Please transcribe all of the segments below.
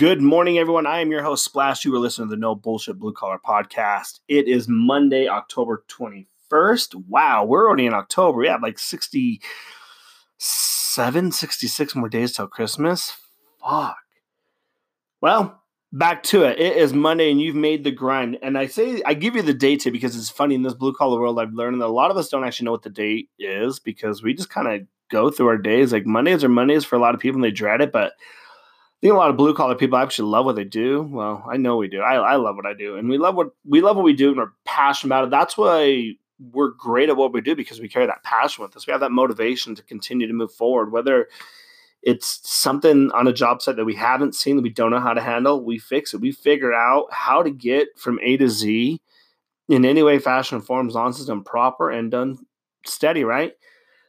Good morning, everyone. I am your host, Splash. You are listening to the No Bullshit Blue Collar Podcast. It is Monday, October 21st. Wow, we're already in October. We have like 67, 66 more days till Christmas. Fuck. Well, back to it. It is Monday and you've made the grind. And I say, I give you the date too because it's funny in this blue collar world. I've learned that a lot of us don't actually know what the date is because we just kind of go through our days. Like Mondays are Mondays for a lot of people and they dread it, but think a lot of blue collar people actually love what they do. Well, I know we do. I, I love what I do, and we love what we love what we do, and we're passionate about it. That's why we're great at what we do because we carry that passion with us. We have that motivation to continue to move forward, whether it's something on a job site that we haven't seen that we don't know how to handle. We fix it. We figure out how to get from A to Z in any way, fashion, or form, as long as it's done proper and done steady, right?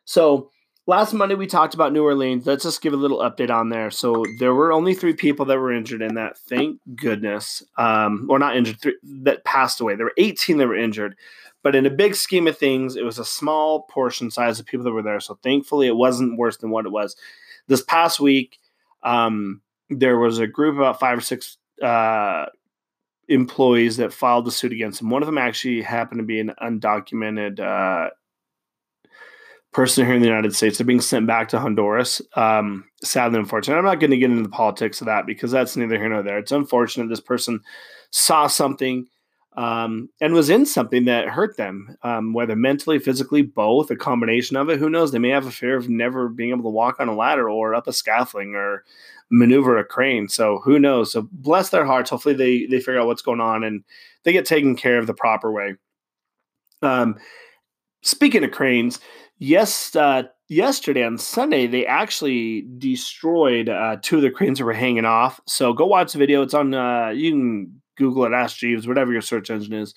So last Monday we talked about New Orleans. Let's just give a little update on there. So there were only three people that were injured in that. Thank goodness, um, or not injured, three, that passed away. There were 18 that were injured, but in a big scheme of things, it was a small portion size of people that were there. So thankfully, it wasn't worse than what it was. This past week, um, there was a group about five or six. Uh, employees that filed the suit against him. One of them actually happened to be an undocumented uh, person here in the United States. They're being sent back to Honduras. Um, sadly, unfortunate. I'm not going to get into the politics of that because that's neither here nor there. It's unfortunate this person saw something um, and was in something that hurt them, um, whether mentally, physically, both, a combination of it. Who knows? They may have a fear of never being able to walk on a ladder or up a scaffolding or maneuver a crane. So who knows? So bless their hearts. Hopefully they they figure out what's going on and they get taken care of the proper way. Um, speaking of cranes, yes, uh, yesterday on Sunday, they actually destroyed uh, two of the cranes that were hanging off. So go watch the video. It's on, uh, you can Google it, Ask Jeeves, whatever your search engine is.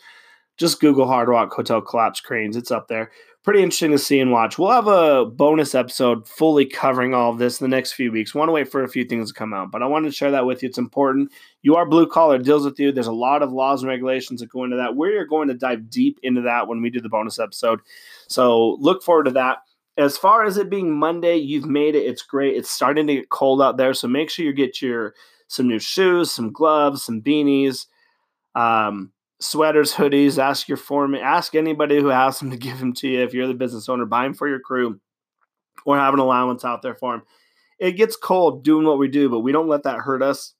Just Google Hard Rock Hotel Collapse Cranes. It's up there. Pretty interesting to see and watch. We'll have a bonus episode fully covering all of this in the next few weeks. Want to wait for a few things to come out, but I wanted to share that with you. It's important. You are blue collar, deals with you. There's a lot of laws and regulations that go into that. We're going to dive deep into that when we do the bonus episode. So look forward to that. As far as it being Monday, you've made it. It's great. It's starting to get cold out there, so make sure you get your some new shoes, some gloves, some beanies, um, sweaters, hoodies. Ask your foreman, ask anybody who has them to give them to you. If you're the business owner, buy them for your crew, or have an allowance out there for them. It gets cold doing what we do, but we don't let that hurt us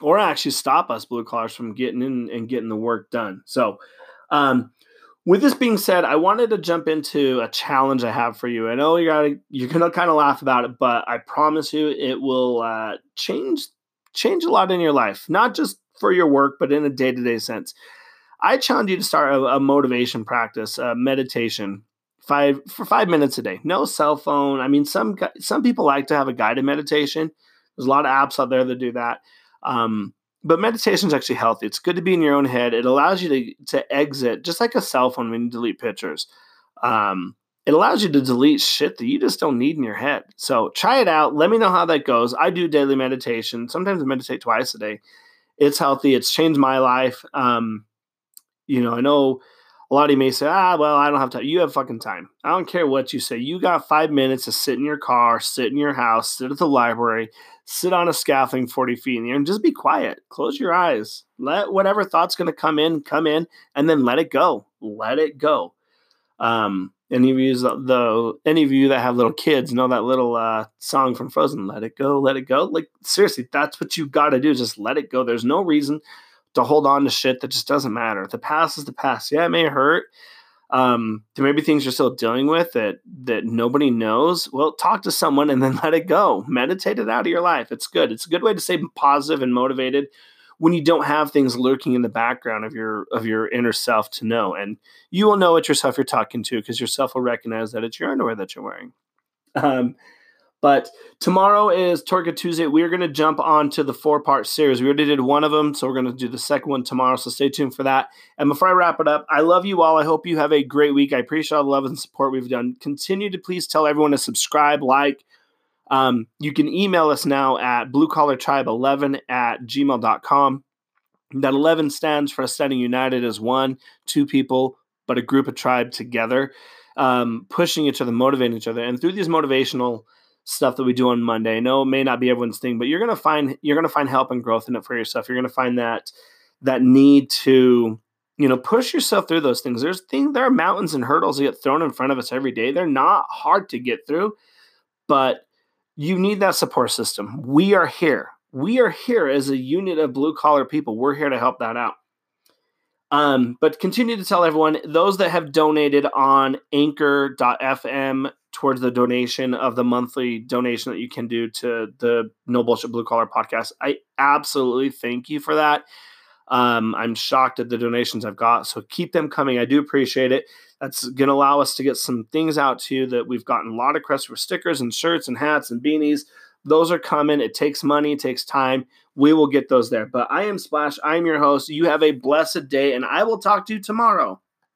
or actually stop us blue collars from getting in and getting the work done. So, um, with this being said, I wanted to jump into a challenge I have for you. I know you got you're gonna kind of laugh about it, but I promise you it will uh, change change a lot in your life, not just for your work, but in a day to day sense. I challenge you to start a, a motivation practice, a meditation, five for five minutes a day. No cell phone. I mean, some some people like to have a guided meditation. There's a lot of apps out there that do that. Um, but meditation is actually healthy. It's good to be in your own head. It allows you to to exit, just like a cell phone when you delete pictures. Um, it allows you to delete shit that you just don't need in your head. So try it out. Let me know how that goes. I do daily meditation. Sometimes I meditate twice a day. It's healthy. It's changed my life. Um, you know, I know a lot of you may say, ah, well, I don't have time. You have fucking time. I don't care what you say. You got five minutes to sit in your car, sit in your house, sit at the library, sit on a scaffolding 40 feet in the air and just be quiet. Close your eyes. Let whatever thought's going to come in, come in, and then let it go. Let it go. Um, any of you, the any of you that have little kids know that little uh, song from Frozen, "Let It Go, Let It Go." Like seriously, that's what you got to do. Just let it go. There's no reason to hold on to shit that just doesn't matter. The past is the past. Yeah, it may hurt. Um, there may be things you're still dealing with that that nobody knows. Well, talk to someone and then let it go. Meditate it out of your life. It's good. It's a good way to stay positive and motivated when you don't have things lurking in the background of your of your inner self to know. And you will know it yourself you're talking to because yourself will recognize that it's your underwear that you're wearing. Um, but tomorrow is Torka Tuesday. We're going to jump on to the four part series. We already did one of them, so we're going to do the second one tomorrow. So stay tuned for that. And before I wrap it up, I love you all. I hope you have a great week. I appreciate all the love and support we've done. Continue to please tell everyone to subscribe, like. Um, you can email us now at bluecollartribe11 at gmail.com. That 11 stands for us standing united as one, two people, but a group of tribe together, um, pushing each other, motivating each other. And through these motivational stuff that we do on Monday. Know it may not be everyone's thing, but you're gonna find you're gonna find help and growth in it for yourself. You're gonna find that that need to you know push yourself through those things. There's things there are mountains and hurdles that get thrown in front of us every day. They're not hard to get through, but you need that support system. We are here. We are here as a unit of blue collar people. We're here to help that out. Um, but continue to tell everyone those that have donated on anchor.fm towards the donation of the monthly donation that you can do to the No Bullshit Blue Collar podcast. I absolutely thank you for that. Um, I'm shocked at the donations I've got. So keep them coming. I do appreciate it. That's going to allow us to get some things out to you that we've gotten a lot of requests for stickers and shirts and hats and beanies. Those are coming. It takes money, it takes time. We will get those there. But I am Splash. I am your host. You have a blessed day, and I will talk to you tomorrow.